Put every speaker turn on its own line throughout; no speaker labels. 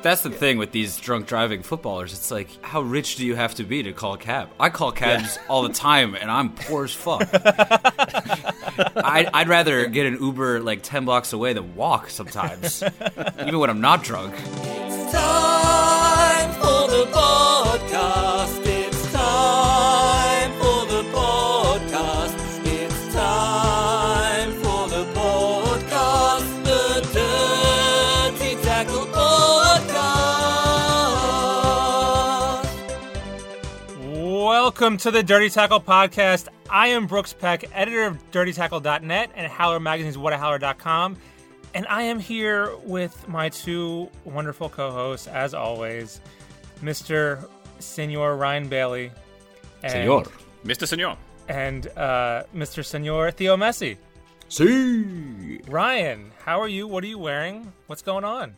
That's the thing with these drunk driving footballers. It's like, how rich do you have to be to call a cab? I call cabs all the time, and I'm poor as fuck. I'd, I'd rather get an Uber like ten blocks away than walk sometimes, even when I'm not drunk.
time for the podcast.
Welcome to the Dirty Tackle Podcast. I am Brooks Peck, editor of DirtyTackle.net and Howler Magazine's WhatAHowler.com. And I am here with my two wonderful co hosts, as always, Mr. Senor Ryan Bailey and,
Senor.
Mr. Senor.
and uh, Mr. Senor Theo Messi.
See.
Ryan, how are you? What are you wearing? What's going on?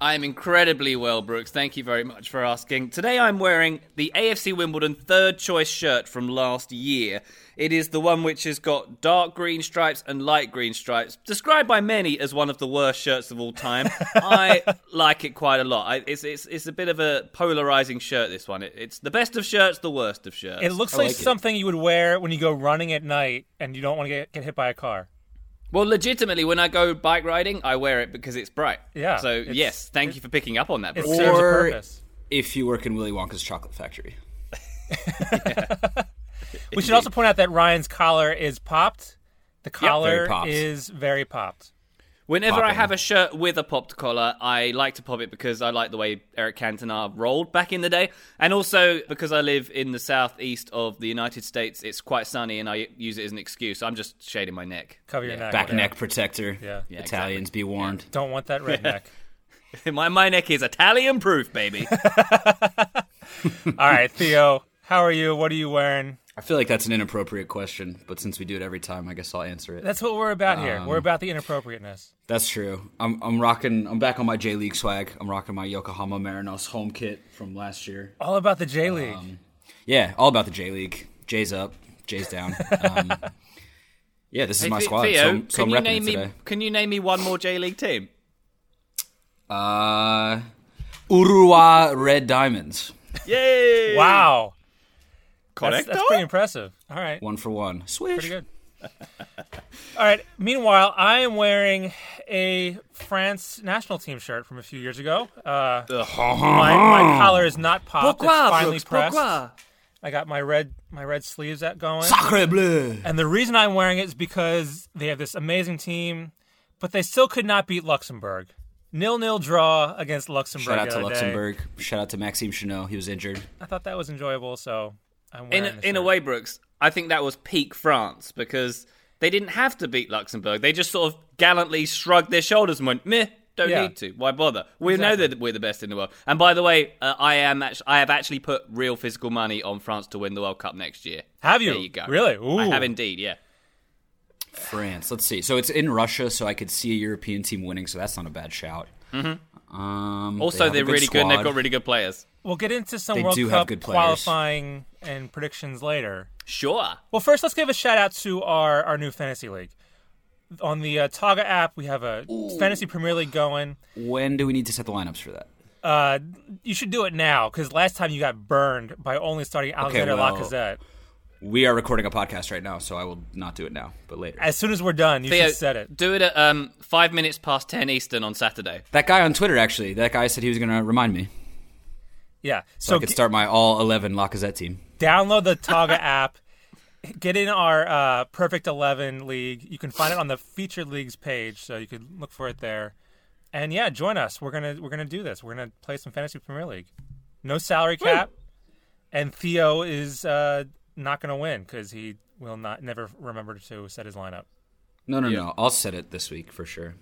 I'm incredibly well, Brooks. Thank you very much for asking. Today I'm wearing the AFC Wimbledon third choice shirt from last year. It is the one which has got dark green stripes and light green stripes, described by many as one of the worst shirts of all time. I like it quite a lot. I, it's, it's, it's a bit of a polarizing shirt, this one. It, it's the best of shirts, the worst of shirts.
It looks
I
like,
like it.
something you would wear when you go running at night and you don't want to get, get hit by a car.
Well, legitimately, when I go bike riding, I wear it because it's bright.
Yeah,
So,
it's-
yes, thank you for picking up on that,
It
Brooks.
serves a purpose.
If you work in Willy Wonka's chocolate factory,
We should also point out that Ryan's collar is popped. The collar
very popped.
is very popped.
Whenever I have a shirt with a popped collar, I like to pop it because I like the way Eric Cantona rolled back in the day. And also because I live in the southeast of the United States, it's quite sunny and I use it as an excuse. I'm just shading my neck.
Cover your neck.
back
yeah.
neck protector.
Yeah.
Yeah,
Italians be warned.
Don't want that redneck.
my, my neck is Italian proof, baby.
All right, Theo, how are you? What are you wearing?
I feel like that's an inappropriate question, but since we do it every time, I guess I'll answer it.
That's what we're about here.
Um,
We're about the inappropriateness.
That's true. I'm I'm rocking. I'm back on my J League swag. I'm rocking my Yokohama Marinos home kit from last year.
All about the J League.
Um, Yeah, all about the J League. J's up, J's down. Um, yeah, this is my squad.
Theo,
so, I'm- so
can
I'm
you name me?
today.
Can you name me one more J League team?
Uh, Urawa Red Diamonds,
Yay!
wow. That's,
Correcto.
that's pretty impressive. All right.
one for one. Swish.
Pretty good. All right. Meanwhile, I am wearing a France national team shirt from a few years ago. Uh, my, my collar is not popped. it's finally pressed. I got my red my red sleeves at going.
Sacre bleu.
And the reason I'm wearing it is because they have this amazing team, but they still could not beat Luxembourg. Nil nil draw against Luxembourg.
Shout out
the
to
other day.
Luxembourg. Shout out to Maxime Chanot. He was injured.
I thought that was enjoyable, so I'm
in
wearing
a, in a way, Brooks, I think that was peak France because they didn't have to beat Luxembourg. They just sort of gallantly shrugged their shoulders and went, "Meh, don't
Yeah.
need to. Why bother? We know that we're the best in the world." And by the way, uh, I am actu- I have actually put real physical money on France to win the World Cup next year.
Have you?
There you go.
Really? Ooh.
I have indeed. Yeah.
France. Let's see. So it's in Russia, so I could see a European team winning. So that's not a bad shout. Mm-hmm. Um,
Also,
have
they're
good
really good and they've got really good players.
We'll get into some
They
World
do have
Cup
good
qualifying and predictions later.
Sure.
Well, first, let's give a shout out to our, our new fantasy league. On the uh, Taga app, we have a fantasy Premier League going.
When do we need to set the lineups for that?
Uh, you should do it now because last time you got burned by only starting Alexander
well-
Lacazette.
We are recording a podcast right now, so I will not do it now, but later.
As soon as we're done, you
Theo,
should set it.
Do it at um, five minutes past ten Eastern on Saturday.
That guy on Twitter, actually, that guy said he was going to remind me
Yeah.
so, I could
g-
start my all 11 Lacazette team.
download the Taga app. Get in our uh, Perfect Eleven league. You can find it on the featured leagues page, so you could look for it there. And yeah, join us. We're gonna we're gonna do this. We're gonna play some fantasy Premier League. No salary cap, and Theo is uh, not gonna win because he will not never remember to set his lineup.
No, no, no. I'll set it this week for sure.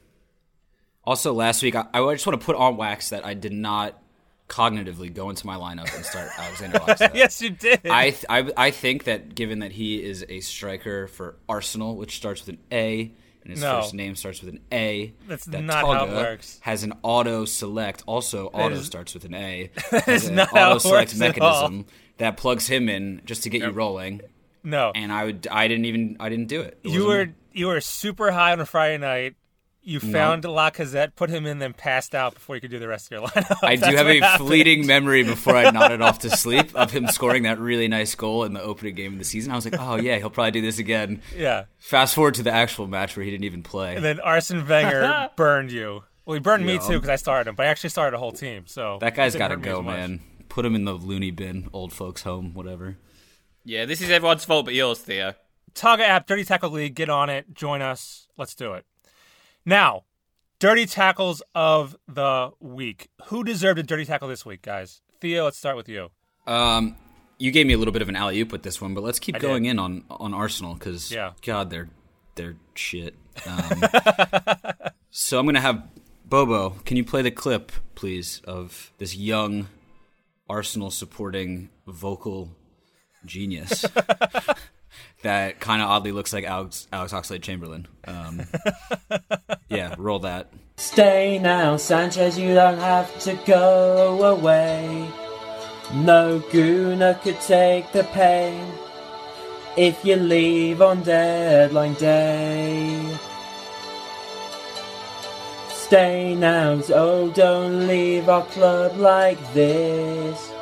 Also, last week, I, I just want to put on wax that I did not cognitively go into my lineup and start Alexander Lacazette.
yes, you did.
I, th- I I think that given that he is a striker for Arsenal, which starts with an A, and his
No.
first name starts with an A,
That's
that
not how it works.
Has an auto select. Also, auto
is-
starts with an A. an
not how it
select
works at all.
mechanism that plugs him in just to get you rolling.
no,
And I would I didn't even I didn't do it. It
you were
me.
you were super high on a Friday night. You found Lacazette, put him in, then passed out before you could do the rest of your lineup.
I do have a
happened.
fleeting memory before I nodded off to sleep of him scoring that really nice goal in the opening game of the season. I was like, oh yeah, he'll probably do this again.
Yeah.
Fast forward to the actual match where he didn't even play.
And then Arsene Wenger burned you. Well, he burned me too because I started him, but I actually started a whole team. So
that guy's got to go, man. Put him in the loony bin, old folks' home, whatever.
Yeah, this is everyone's fault but yours, Theo.
Taga app, Dirty Tackle League. Get on it. Join us. Let's do it. Now, dirty tackles of the week. Who deserved a dirty tackle this week, guys? Theo, let's start with you.
Um, you gave me a little bit of an alley oop with this one, but let's keep
I did.
going in on on Arsenal because
Yeah.
God, they're they're shit. Um, so I'm gonna have Bobo. Can you play the clip, please, of this young Arsenal supporting vocal genius that kind of oddly looks like Alex Alex Oxlade Chamberlain? Um, yeah, roll that.
Stay now, Sanchez, you don't have to go away. No gooner could take the pain if you leave on deadline day. Stay now, oh, don't leave our club like this.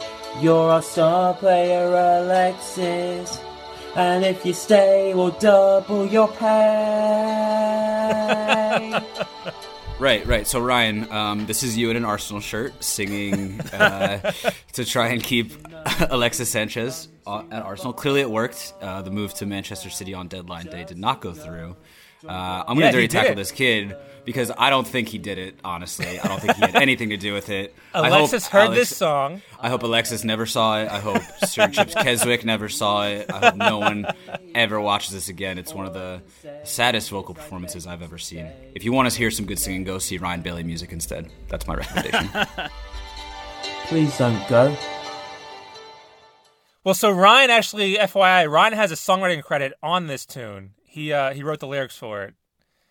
You're our star player, Alexis. And if you stay, we'll double your pay.
Right, right. So Ryan, um, this is you in an Arsenal shirt singing uh, to try and keep Alexis Sanchez at Arsenal. Clearly, it worked. Uh, the move to Manchester City on deadline day did not go through. Uh, I'm going to
Yeah,
dirty tackle this kid because I don't think he did it. Honestly, I don't think he had anything to do with it. I hope
Alexis heard
Alex-
this song.
I hope Alexis never saw it. I hope Sir Chips Keswick never saw it. I hope no one ever watches this again. It's one of the saddest vocal performances I've ever seen. If you want to hear some good singing, go see Ryan Bailey music instead. That's my recommendation.
Please don't go.
Well, so Ryan actually, FYI, Ryan has a songwriting credit on this tune. He uh, he wrote the lyrics for it,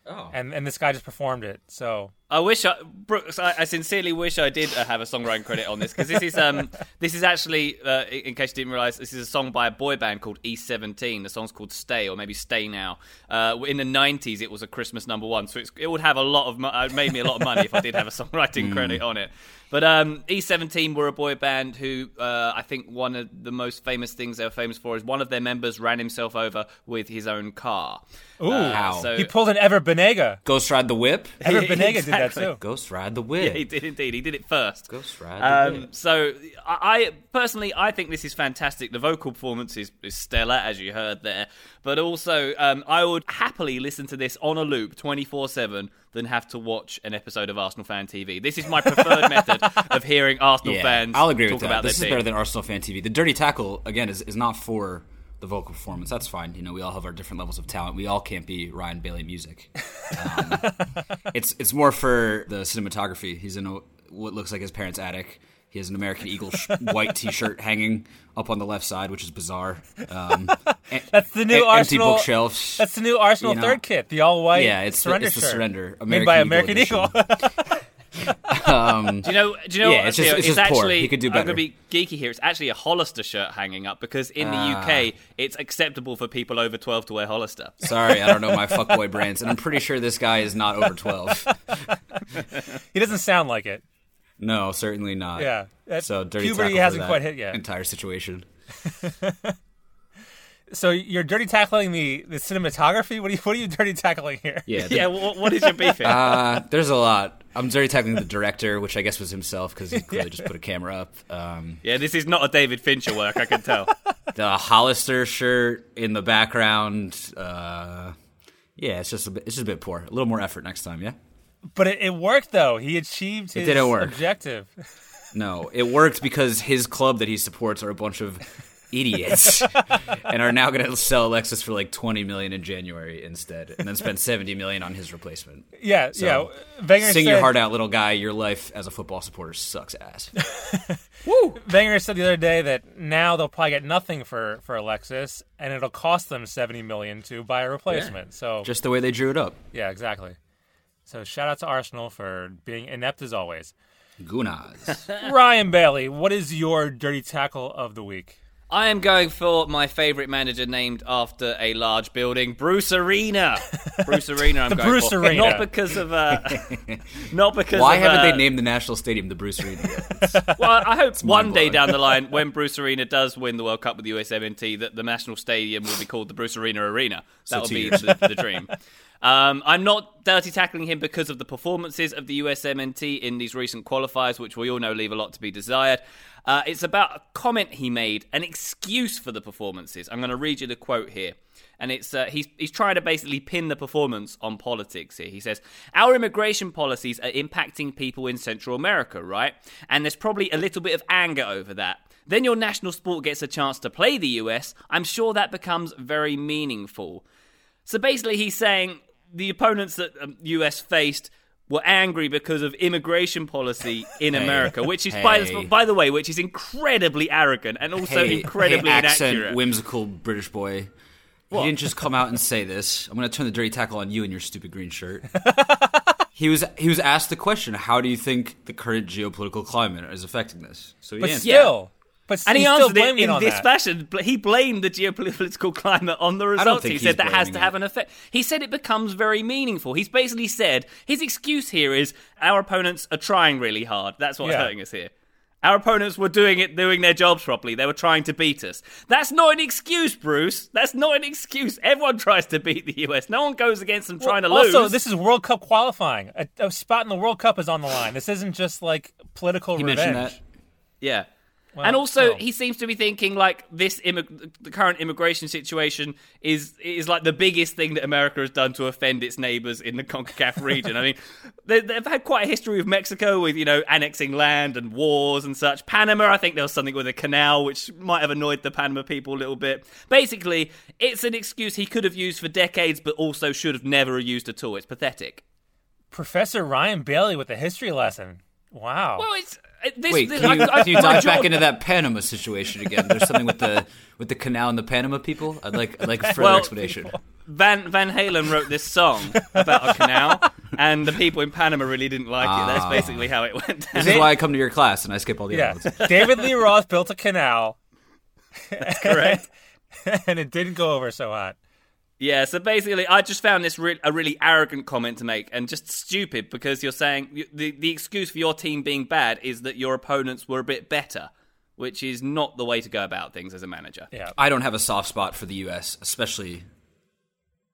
oh.
and and this guy just performed it. So
I wish I, Brooks. I, I sincerely wish I did uh, have a songwriting credit on this because this is um this is actually uh, in in case you didn't realize this is a song by a boy band called E17. The song's called Stay or maybe Stay Now. Uh, in the 90s, it was a Christmas number one, so it's, it would have a lot of mo- uh, it made me a lot of money if I did have a songwriting credit on it. But um, E17 were a boy band who uh, I think one of the most famous things they were famous for is one of their members ran himself over with his own car.
Ooh.
How?
So
he pulled an Ever Banega.
Ghost Ride the Whip.
Ever Banega did that
Exactly.
too.
Ghost Ride the
Yeah, he did indeed. He did it first.
Ghost Ride the
Um,
Whip.
so I, I personally, I think this is fantastic. The vocal performance is, is stellar, as you heard there. But also, um, I would happily listen to this on a loop, twenty four seven, than have to watch an episode of Arsenal Fan TV. This is my preferred method of hearing Arsenal
Yeah,
fans.
I'll agree
talk
with that.
about
This is
their
better than Arsenal fan TV. The dirty tackle again is, is not for the vocal performance. That's fine. You know, we all have our different levels of talent. We all can't be Ryan Bailey music. Um, it's it's more for the cinematography. He's in a, what looks like his parents' attic. He has an American Eagle sh- white T-shirt hanging up on the left side, which is bizarre. Um,
That's the new
empty
Arsenal.
bookshelves.
That's the new Arsenal
You know.
third kit, the all white.
yeah, it's the,
surrender
it's the surrender.
made by American
edition.
Eagle.
Um,
Do you know? Do you know?
Yeah, it's just-
Theo?
it's just poor.
actually.
He could do
I'm going to be geeky here. It's actually a Hollister shirt hanging up because in the
Ah.
UK it's acceptable for people over twelve to wear Hollister.
sorry, I don't know my fuckboy brands, and I'm pretty sure this guy is not over twelve.
he doesn't sound like it.
No, certainly not.
Yeah. That-
So dirty
puberty
tackle
hasn't quite hit yet.
Entire situation.
So you're dirty tackling the, the cinematography. What are you What are you dirty tackling here?
Yeah. the-
Yeah. What, what is your beef here?
Uh, there's a lot. I'm dirty tackling the director, which I guess was himself because he clearly just put a camera up. Um,
yeah, this is not a David Fincher work. I can tell.
the Hollister shirt in the background. Uh, yeah, it's just a bit, it's just a bit poor. A little more effort next time. Yeah.
But it, it worked though. He achieved his
didn't work.
objective.
No, it worked because his club that he supports are a bunch of idiots and are now going to sell Alexis for like 20 million in January instead, and then spend 70 million on his replacement.
Yeah,
So,
yeah. Wenger
Sing
said,
your heart out, little guy. Your life as a football supporter sucks ass. Woo!
Wenger said the other day that now they'll probably get nothing for for Alexis, and it'll cost them seventy million to buy a replacement. So
Just the way they drew it up.
yeah, exactly. So shout out to Arsenal for being inept as always.
Gunas.
Ryan Bailey, what is your dirty tackle of the week?
I am going for my favourite manager named after a large building, Bruce Arena. Bruce Arena. I'm
The
going
Bruce
for.
Arena.
Not because of uh, not because.
Why
of,
haven't
uh,
they named the national stadium the Bruce Arena yet?
Well, I hope one day down the line, when Bruce Arena does win the World Cup with the USMNT, that the national stadium will be called the Bruce Arena Arena.
So
That will
two
be the, the dream. Um, I'm not dirty tackling him because of the performances of the USMNT in these recent qualifiers, which we all know leave a lot to be desired. Uh, it's about a comment he made, an excuse for the performances. I'm going to read you the quote here. And it's uh, he's he's trying to basically pin the performance on politics here. He says our immigration policies are impacting people in Central America, right? And there's probably a little bit of anger over that. Then your national sport gets a chance to play the US. I'm sure that becomes very meaningful. So basically, he's saying the opponents that um, US faced were angry because of immigration policy in America, which is by,
Hey.
by the way, which is incredibly arrogant and also
hey,
incredibly
hey, accent,
inaccurate.
whimsical British boy. He didn't just come out and say this. I'm going to turn the dirty tackle on you and your stupid green shirt. he was he was asked the question, "How do you think the current geopolitical climate is affecting this?" So he
But
answered.
still, but
and he answered it in this
that.
fashion. He blamed the geopolitical climate on the results. He said that has to have
it.
an effect. He said it becomes very meaningful. He's basically said his excuse here is our opponents are trying really hard. That's what's
Yeah.
hurting us here. Our opponents were doing it, doing their jobs properly. They were trying to beat us. That's not an excuse, Bruce. That's not an excuse. Everyone tries to beat the US. No one goes against them trying to
also,
lose.
Also, this is World Cup qualifying. A, a spot in the World Cup is on the line. This isn't just like political
He
revenge.
mentioned that.
Yeah.
Well,
and also,
no.
he seems to be thinking like this immig- the current immigration situation is is like the biggest thing that America has done to offend its neighbors in the CONCACAF region. I mean, they, they've had quite a history with Mexico, with you know annexing land and wars and such. Panama, I think there was something with a canal which might have annoyed the Panama people a little bit. Basically, it's an excuse he could have used for decades, but also should have never used at all. It's pathetic.
Professor Ryan Bailey with a history lesson. Wow.
Well, it's this.
Wait,
this-
can you,
I- I-
can you
my
dive back into that Panama situation again? There's something with the with the canal and the Panama people. I'd like I'd like a further
Well,
explanation.
Van Van Halen wrote this song about a canal, and the people in Panama really didn't like it. That's
Ah.
basically how it went down.
This is why I come to your class and I skip all the
yeah.
other ones.
David Lee Roth built a canal, That's
correct.
and it didn't go over so hot.
Yeah, so basically, I just found this re- a really arrogant comment to make and just stupid because you're saying the the excuse for your team being bad is that your opponents were a bit better, which is not the way to go about things as a manager.
Yeah.
I don't have a soft spot for the U.S., especially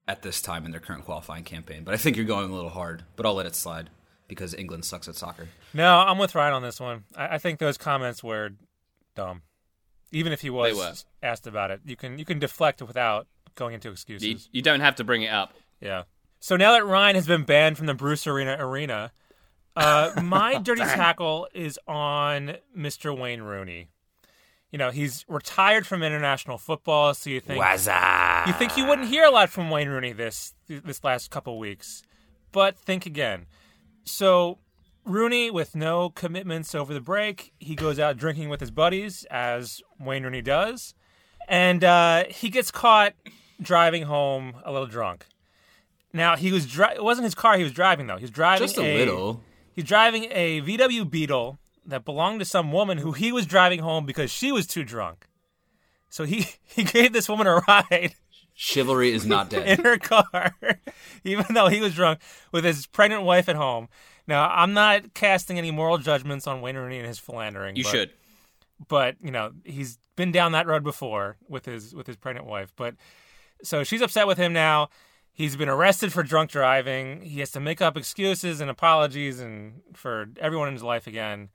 at this time in their current qualifying campaign. But I think you're going a little hard. But I'll let it slide because England sucks at soccer.
No, I'm with Ryan on this one. I, I think those comments were dumb. Even if he was asked about it, you can you can deflect without going into excuses.
You, you don't have to bring it up.
Yeah. So now that Ryan has been banned from the Bruce Arena arena, uh, my dirty tackle is on Mr. Wayne Rooney. You know, he's retired from international football, so you think
Waza.
you think you wouldn't hear a lot from Wayne Rooney this this last couple weeks, but think again. So Rooney, with no commitments over the break, he goes out drinking with his buddies, as Wayne Rooney does, and uh, he gets caught driving home a little drunk. Now he was dri- it wasn't his car he was driving though. He was driving
Just a little.
He's driving a VW Beetle that belonged to some woman who he was driving home because she was too drunk. So he he gave this woman a ride
Chivalry is not dead.
in her car, even though he was drunk with his pregnant wife at home. Now, I'm not casting any moral judgments on Wayne Rooney and his philandering.
You
but,
should.
but you know he's been down that road before with his with his pregnant wife. But so she's upset with him now. He's been arrested for drunk driving. He has to make up excuses and apologies and for everyone in his life again,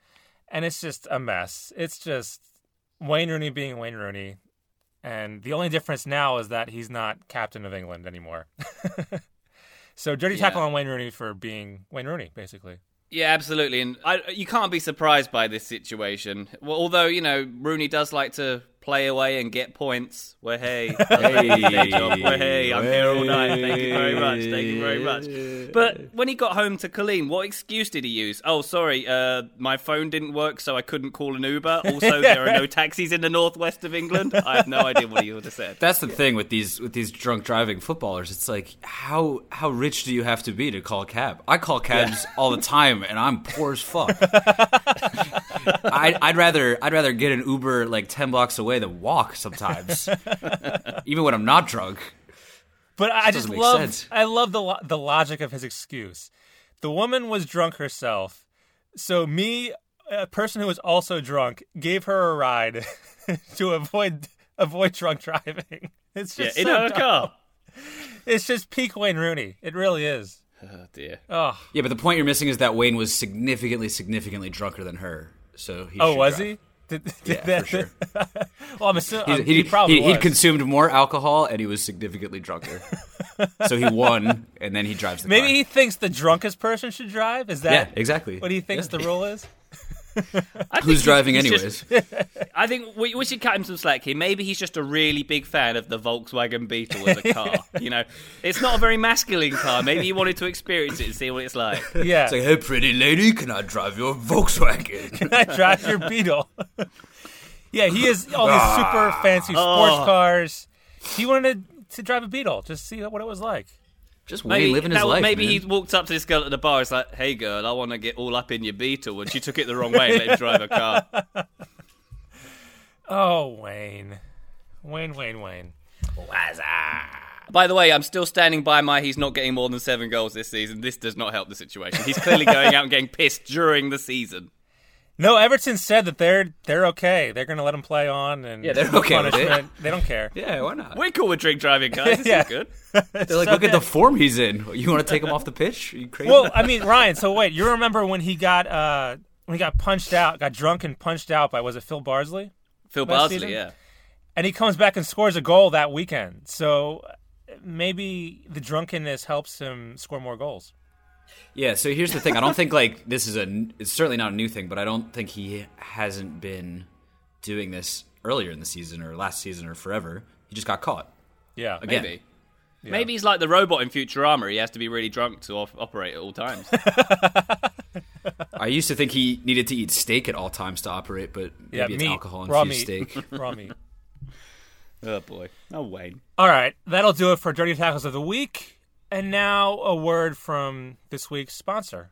and it's just a mess. It's just Wayne Rooney being Wayne Rooney. And the only difference now is that he's not captain of England anymore. so dirty tackle on Wayne Rooney for being Wayne Rooney, basically.
Yeah, absolutely, and I, you can't be surprised by this situation. Well, although you know Rooney does like to play away and get points. Where hey, hey, job. Where hey, I'm here all night. Thank you very much. Thank you very much. But when he got home to Colleen, what excuse did he use? Oh, sorry, uh, my phone didn't work, so I couldn't call an Uber. Also, there are no taxis in the northwest of England. I have no idea what he would have said.
That's the thing with these with these drunk driving footballers. It's like how how rich do you have to be to call a cab? I call cabs all the time, and I'm poor as fuck. I, I'd rather I'd rather get an Uber like ten blocks away than walk sometimes, even when I'm not drunk.
But I just love
sense.
I love the lo- the logic of his excuse. The woman was drunk herself, so me, a person who was also drunk, gave her a ride to avoid avoid drunk driving. It's
Yeah,
just
in
so
her
dumb.
car.
It's just peak Wayne Rooney. It really is.
Oh dear.
Oh,
Yeah, but the point you're missing is that Wayne was significantly, significantly drunker than her. So he
oh, was he? Did, did
Yeah,
that,
for sure.
well, I'm assuming he,
he,
probably
he,
was.
would consumed more alcohol and he was significantly drunker. so he won, and then he drives the
Maybe
car.
he thinks the drunkest person should drive. Is that
Yeah, exactly.
what he thinks
Yeah.
the rule is?
I
Who's
he-
driving
he's
anyways?
just- I think we, we should cut him some slack here. Maybe he's just a really big fan of the Volkswagen Beetle as a car. you know, it's not a very masculine car. Maybe he wanted to experience it and see what it's like.
Yeah.
It's like, hey, pretty lady, can I drive your Volkswagen?
Can I drive your Beetle. yeah, he has all these super ah. fancy sports
Oh.
cars. He wanted to drive a Beetle, just see what it was like.
Just
Maybe,
Wayne living his
that-
life.
maybe
man.
he walked up to this girl at the bar. It's like, "Hey, girl, I want to get all up in your Beetle," and she took it the wrong way and let him drive a car.
Oh, Wayne. Wayne, Wayne, Wayne.
By the way, I'm still standing by my he's not getting more than seven goals this season. This does not help the situation. He's clearly going out and getting pissed during the season.
No, Everton said that they're they're okay. They're going to let him play on, and
Yeah, they're okay with it.
punishment. They don't care.
Yeah, why not?
We're cool with drink driving, guys. This
Yeah.
is good.
They're like, look at the form he's in. You want to take him off the pitch? Are you crazy?
Well, I mean, Ryan. So wait, you remember when he got uh when he got punched out, got drunk and punched out by was it Phil Bardsley?
Phil
Last
Bardsley,
season?
yeah.
and he comes back and scores a goal that weekend. So maybe the drunkenness helps him score more goals.
Yeah, so here's the thing. I don't think like this is a. It's certainly not a new thing, but I don't think he hasn't been doing this earlier in the season or last season or forever. He just got caught
Yeah,
again.
Maybe. Maybe he's like the robot in Futurama. He has to be really drunk to op- operate at all times.
I used to think he needed to eat steak at all times to operate, but maybe
yeah,
it's
meat,
alcohol
raw
infused
meat,
steak.
raw meat.
oh boy. Oh Wayne.
All right, that'll do it for Dirty Tackles of the Week. And now a word from this week's sponsor.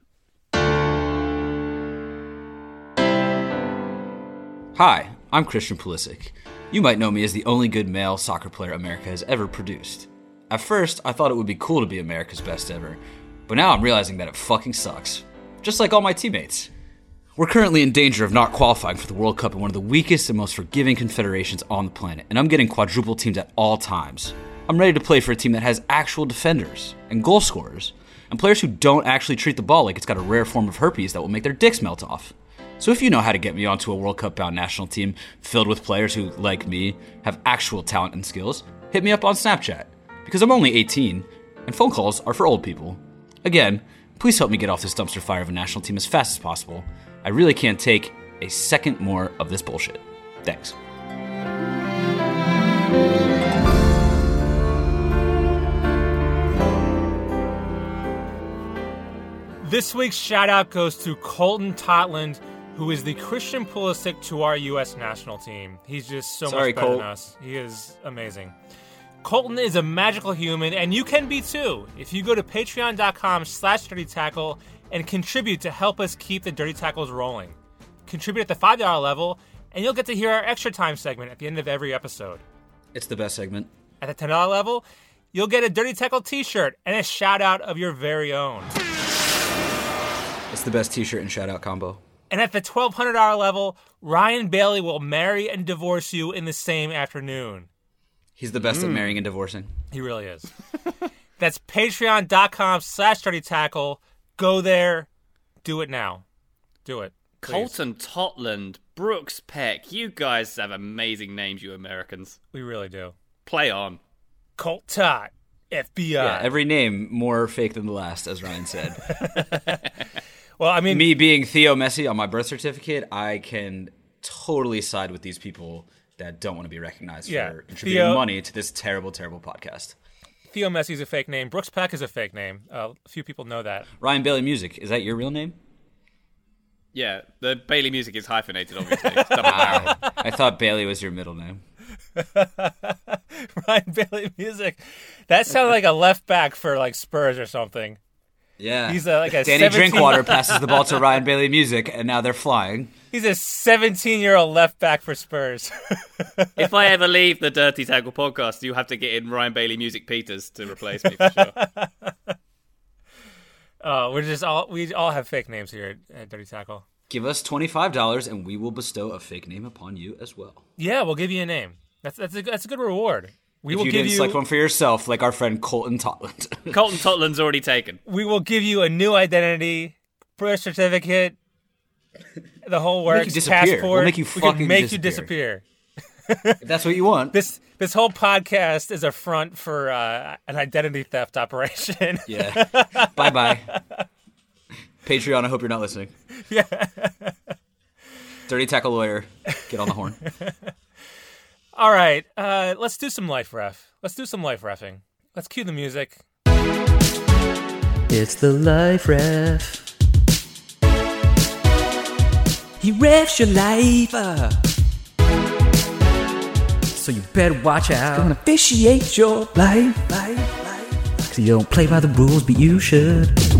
Hi, I'm Christian Pulisic. You might know me as the only good male soccer player America has ever produced. At first, I thought it would be cool to be America's best ever, but now I'm realizing that it fucking sucks. Just like all my teammates. We're currently in danger of not qualifying for the World Cup in one of the weakest and most forgiving confederations on the planet, and I'm getting quadruple teamed at all times. I'm ready to play for a team that has actual defenders and goal scorers, and players who don't actually treat the ball like it's got a rare form of herpes that will make their dicks melt off. So if you know how to get me onto a World Cup bound national team filled with players who, like me, have actual talent and skills, hit me up on Snapchat. Because I'm only 18, and phone calls are for old people. Again, please help me get off this dumpster fire of a national team as fast as possible. I really can't take a second more of this bullshit. Thanks.
This week's shout out goes to Colton Totland, who is the Christian Pulisic to our U.S. national team. He's just so
Sorry,
much better
Colt.
than us. He is amazing. Colton is a magical human, and you can be too. If you go to patreon.com slash dirty tackle and contribute to help us keep the dirty tackles rolling. Contribute at the $5 level, and you'll get to hear our extra time segment at the end of every episode.
It's the best segment.
At the $10 level, you'll get a Dirty Tackle t shirt and a shout out of your very own.
It's the best t shirt and shout out combo.
And at the $1,200 level, Ryan Bailey will marry and divorce you in the same afternoon.
He's the best at mm. marrying and divorcing.
He really is. That's patreon.com slash dirty tackle. Go there. Do it now. Do it. please.
Colton Totland, Brooks Peck. You guys have amazing names, you Americans.
We really do.
Play on.
Colt Tot, FBI.
Yeah, every name more fake than the last, as Ryan said.
well, I mean,
Me being Theo Messi on my birth certificate, I can totally side with these people that don't want to be recognized
Yeah,
for contributing
Theo-
money to this terrible, terrible podcast.
Theo Messi Messi's a fake name. Brooks Peck is a fake name. Uh, a few people know that.
Ryan Bailey Music, is that your real name?
Yeah, the Bailey music is hyphenated, obviously. It's double barrel.
I thought Bailey was your middle name.
Ryan Bailey music. That sounds like a left back for like Spurs or something.
Yeah.
He's a, like a
Danny
17
Drinkwater passes the ball to Ryan Bailey Music, and now they're flying.
He's a 17 year old left back for Spurs.
if I ever leave the Dirty Tackle podcast, you have to get in Ryan Bailey Music Peters to replace me for sure.
uh, we're just all we all have fake names here at, at Dirty Tackle.
Give us $25 and we will bestow a fake name upon you as well.
Yeah, we'll give you a name. That's that's a, that's a good reward. We
If
will
you
give
didn't
you
select one for yourself, like our friend Colton Totland.
Colton Totland's already taken.
we will give you a new identity, birth certificate, the whole
We'll make you disappear. We'll
Passport.
make you
we can
fucking
make
disappear.
you disappear.
if that's what you want.
This this whole podcast is a front for uh, an identity theft operation.
Yeah. bye bye. Patreon, I hope you're not listening.
Yeah.
Dirty Tackle Lawyer, get on the horn.
All right, uh, let's do some life ref. Let's do some life refing. Let's cue the music.
It's the life ref. He refs your life. uh. So you better watch out. Gonna officiate your life, life, life. Cause you don't play by the rules, but you should.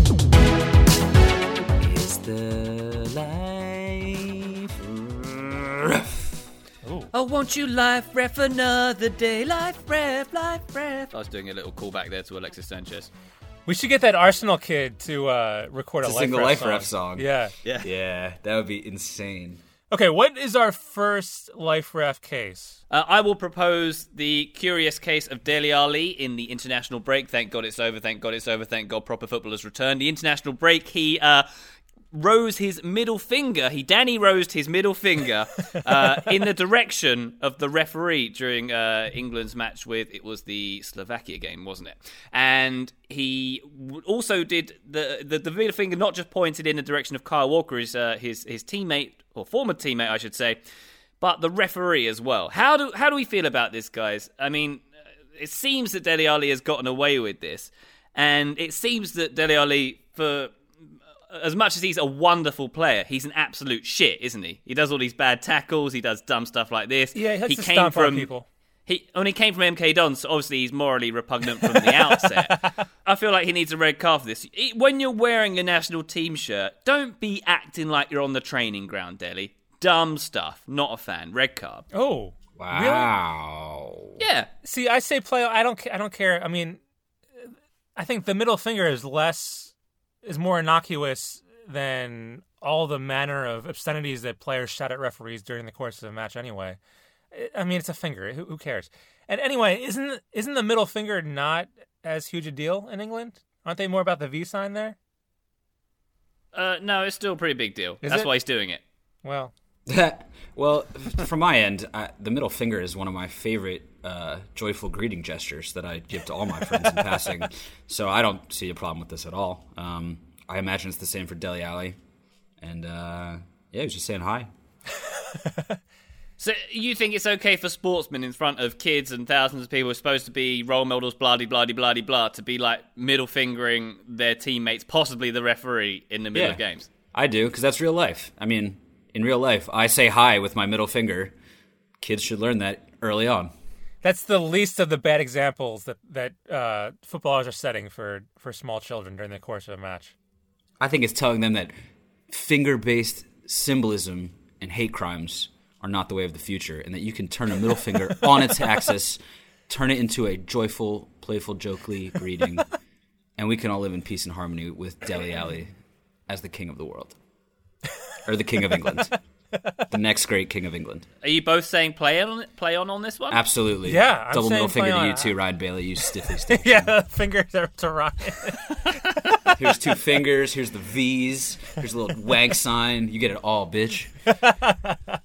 Oh, won't you life ref another day? Life ref, life ref. I was doing a little callback there to Alexis Sanchez.
We should get that Arsenal kid to uh, record a
To
life
sing
ref
life
song.
ref song.
Yeah.
Yeah, that would be insane.
Okay, what is our first life ref case?
Uh, I will propose the curious case of Dele Alli in the international break. Thank God it's over. Thank God it's over. Thank God proper football has returned. The international break, he uh, rose his middle finger. He Danny rose his middle finger uh, in the direction of the referee during uh, England's match with it was the Slovakia game, wasn't it? And he also did the the, the middle finger not just pointed in the direction of Kyle Walker, his uh, his his teammate or former teammate, I should say but the referee as well. How do how do we feel about this, guys? I mean, it seems that Dele Alli has gotten away with this, and it seems that Dele Alli, for as much as he's a wonderful player, he's an absolute shit, isn't he? He does all these bad tackles, he does dumb stuff like this.
Yeah, he
he came
stomp
from
people.
he when he came from MK Dons, so obviously he's morally repugnant from the outset. I feel like he needs a red card for this. When you're wearing a national team shirt, don't be acting like you're on the training ground, Dele. Dumb stuff. Not a fan. Red card.
Oh,
Wow.
Yeah.
see, I say play. I don't. I don't care. I mean, I think the middle finger is less is more innocuous than all the manner of obscenities that players shout at referees during the course of a match. Anyway, I mean, it's a finger. Who, who cares? And anyway, isn't isn't the middle finger not as huge a deal in England? Aren't they more about the V sign there?
Uh, no, it's still a pretty big deal.
Is
That's
it?
why he's doing it.
Well,
well, from my end, I, the middle finger is one of my favorite uh, joyful greeting gestures that I give to all my friends in passing. So I don't see a problem with this at all. Um, I imagine it's the same for Dele Alli. And uh, yeah, he was just saying hi.
So you think it's okay for sportsmen in front of kids and thousands of people who are supposed to be role models, blah de blah de blah de blah, to be like middle fingering their teammates, possibly the referee, in the middle of games?
I do, because that's real life. I mean, in real life, I say hi with my middle finger. Kids should learn that early on.
That's the least of the bad examples that that uh, footballers are setting for for small children during the course of a match.
I think it's telling them that finger based symbolism and hate crimes are not the way of the future, and that you can turn a middle finger on its axis, turn it into a joyful, playful, jokely greeting, and we can all live in peace and harmony with Dele Alli as the king of the world. Or the king of England. the next great king of England.
Are you both saying play on play on on this one?
Absolutely.
Yeah, I'm
Double middle
saying
finger to you too, Ryan Bailey. You stiffy stiff.
yeah, finger to, to Ryan.
Here's two fingers. Here's the V's. Here's a little wank sign. You get it all, bitch.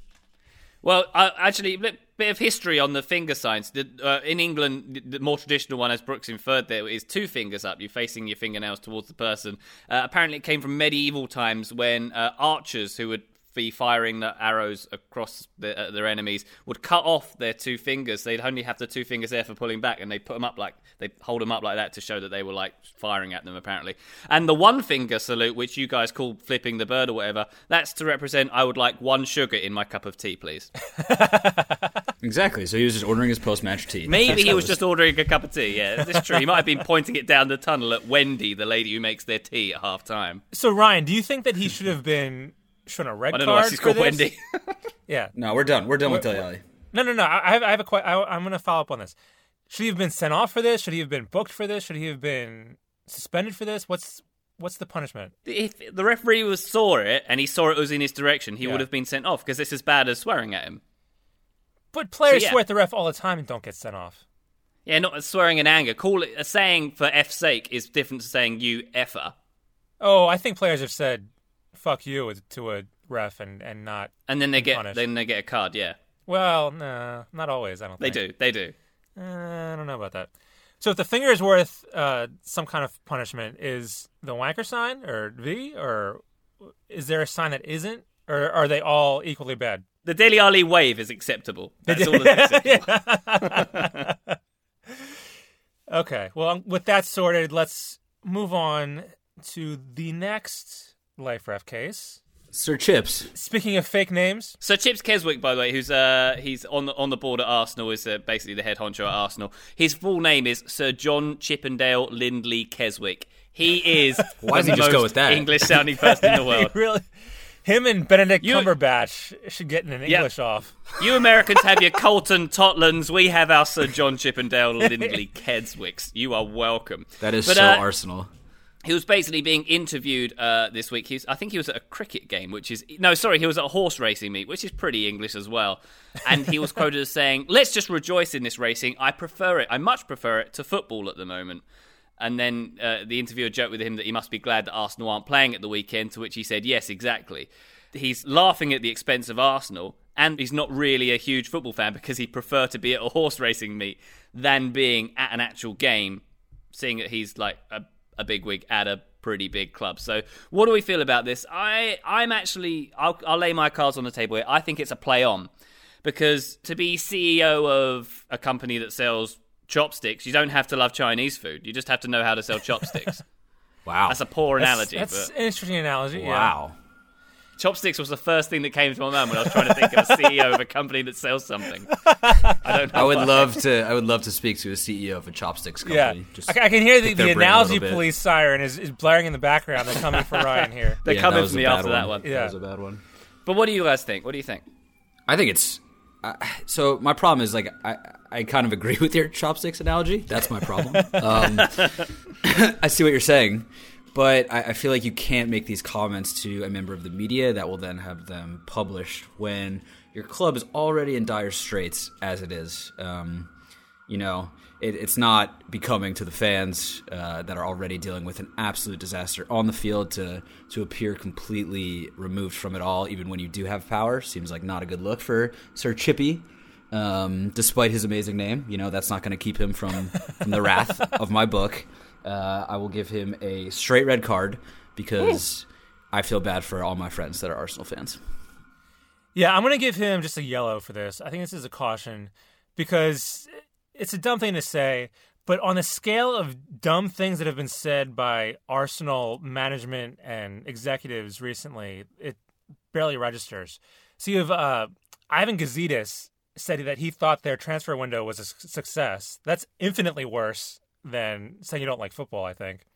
Well, uh, actually, a bit, bit of history on the finger signs. The, uh, in England, the- the more traditional one, as Brooks inferred there, is two fingers up. You're facing your fingernails towards the person. Uh, apparently, it came from medieval times when uh, archers who would be firing the arrows across the, uh, their enemies would cut off their two fingers. They'd only have the two fingers there for pulling back, and they put them up like they hold them up like that to show that they were like firing at them. Apparently, and the one finger salute, which you guys call flipping the bird or whatever, that's to represent I would like one sugar in my cup of tea, please.
Exactly. So he was just ordering his post match tea.
Maybe he was just ordering a cup of tea. Yeah, that's true. He might have been pointing it down the tunnel at Wendy, the lady who makes their tea at half time.
So Ryan, do you think that he should have been shown a red
I don't know
card
why she's called? Wendy.
Yeah.
No, we're done. We're done with Dele Alli.
No, no, no. I I have, I have a question. I, I'm going to follow up on this. Should he have been sent off for this? Should he have been booked for this? Should he have been suspended for this? What's what's the punishment?
if the referee was saw it and he saw it was in his direction, he
Yeah.
would have been sent off because it's as bad as swearing at him.
But players
yeah.
swear at the ref all the time and don't get sent off.
Yeah, not swearing in anger. Call it a saying for F's sake is different to saying you effer.
Oh, I think players have said "fuck you" to a ref and and not.
And then they get
Punished.
then they get a card. Yeah,
Well, no, not always. I don't.
they
think.
do. They do.
Uh, I don't know about that. So if the finger is worth uh, some kind of punishment, is the wanker sign or V, or is there a sign that isn't, or are they all equally bad?
The Dele Alli wave is acceptable. That's all that's acceptable.
Okay. Well, um, with that sorted, let's move on to the next life ref case.
Sir Chips.
Speaking of fake names,
Sir Chips Keswick, by the way, who's uh he's on the on the board at Arsenal, is uh, basically the head honcho at Arsenal. His full name is Sir John Chippendale Lindley Keswick. He is
Why
the
doesn't he just go with that?
English sounding person in the world.
really, him and Benedict
You-
Cumberbatch should get an English off.
You Americans have your Colton Totlands. We have our Sir John Chippendale Lindley Keswicks. You are welcome.
That is
But,
so
uh,
Arsenal.
He was basically being interviewed uh, this week. He was, I think he was at a cricket game, which is no, sorry, he was at a horse racing meet, which is pretty English as well. And he was quoted as saying, "Let's just rejoice in this racing. I prefer it. I much prefer it to football at the moment." And then uh, the interviewer joked with him that he must be glad that Arsenal aren't playing at the weekend. To which he said, "Yes, exactly." He's laughing at the expense of Arsenal, and he's not really a huge football fan because he'd prefer to be at a horse racing meet than being at an actual game seeing that he's like a, a big wig at a pretty big club. So, what do we feel about this? I I'm actually I'll, I'll lay my cards on the table here. I think it's a play on because to be CEO of a company that sells chopsticks, you don't have to love Chinese food. You just have to know how to sell chopsticks.
Wow.
That's a poor
That's,
analogy,
that's
but
an interesting analogy. yeah.
Wow.
chopsticks was the first thing that came to my mind when I was trying to think of a CEO of a company that sells something. I don't know.
I would
why.
love to. I would love to speak to a CEO of a chopsticks company.
Yeah,
company. Just
I, I can hear the, the analogy police siren is, is blaring in the background. They're coming for Ryan here.
They're
Yeah,
coming
that was
for
a
me
bad
after that one.
Yeah.
That was a bad one.
But what do you guys think? What do you think?
I think it's. Uh, so my problem is like I I kind of agree with your chopsticks analogy. That's my problem. um, I see what you're saying, but I, I feel like you can't make these comments to a member of the media that will then have them published when your club is already in dire straits as it is. Um, you know, it, it's not becoming to the fans uh, that are already dealing with an absolute disaster on the field to to appear completely removed from it all, even when you do have power. Seems like not a good look for Sir Chippy. Um, despite his amazing name, you know that's not going to keep him from from the wrath of my book. Uh, I will give him a straight red card because I feel bad for all my friends that are Arsenal fans.
Yeah, I'm going to give him just a yellow for this. I think this is a caution because it's a dumb thing to say, but on the scale of dumb things that have been said by Arsenal management and executives recently, it barely registers. So you have uh, Ivan Gazidis said that he thought their transfer window was a success. That's infinitely worse than saying you don't like football, I think.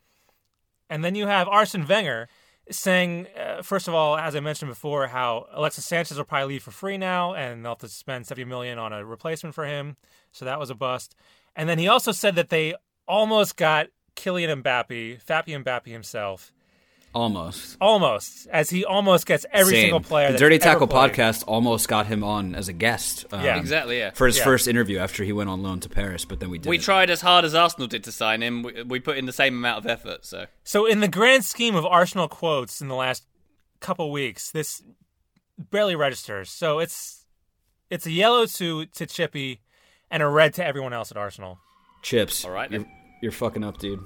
And then you have Arsene Wenger saying, uh, first of all, as I mentioned before, how Alexis Sanchez will probably leave for free now, and they'll have to spend seventy million on a replacement for him. So that was a bust. And then he also said that they almost got Kylian Mbappe, Fappy Mbappe himself,
Almost.
almost, as he almost gets every
Same.
single player.
The Dirty Tackle
played.
podcast almost got him on as a guest. um,
Yeah.
Exactly, yeah.
For his
Yeah.
first interview after he went on loan to Paris, but then we did.
We
it.
tried as hard as Arsenal did to sign him. We, we put in the same amount of effort. So
So, in the grand scheme of Arsenal quotes in the last couple weeks, this barely registers. So it's it's a yellow to to Chippy and a red to everyone else at Arsenal.
chips.
All right,
you're, fucking up, dude.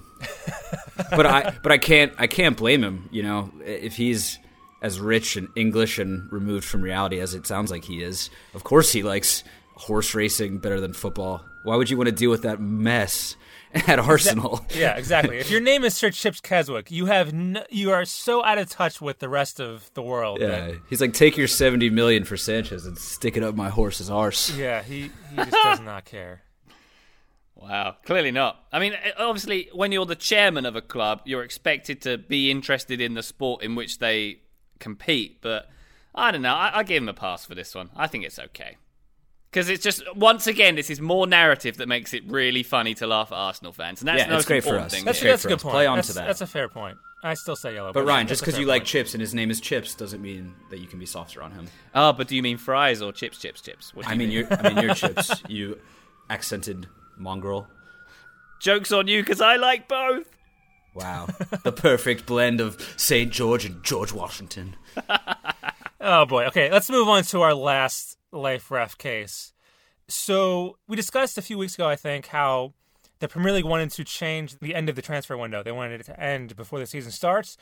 but I but I can't I can't blame him. You know, if he's as rich and English and removed from reality as it sounds like he is, of course he likes horse racing better than football. Why would you want to deal with that mess at Arsenal.
Yeah, exactly. if your name is Sir Chips Keswick, you have no, you are so out of touch with the rest of the world.
Yeah,
that-
he's like, take your seventy million for Sanchez and stick it up my horse's arse.
yeah, he he just does not care.
Wow, clearly not. I mean, eh, obviously, when you're the chairman of a club, you're expected to be interested in the sport in which they compete. But I don't know. I, I give him a pass for this one. I think it's okay. Because it's just, once again, this is more narrative that makes it really funny to laugh at Arsenal fans. And that's
Yeah,
the
it's great for us.
thing.
That's,
Straight
that's a good
us.
point.
Play on
that's,
to that.
That's a fair point. I still say yellow.
But Ryan, just because
fair
you like chips and his name is Chips doesn't mean that you can be softer on him.
Oh, but do you mean fries or chips, chips, chips? What do
I
you
mean, you're, I mean, your chips, you accented mongrel.
Joke's on you because I like both.
Wow, the perfect blend of Saint George and George Washington.
Oh boy. Okay, let's move on to our last life ref case. So we discussed a few weeks ago, I think, how the Premier League wanted to change the end of the transfer window. They wanted it to end before the season starts,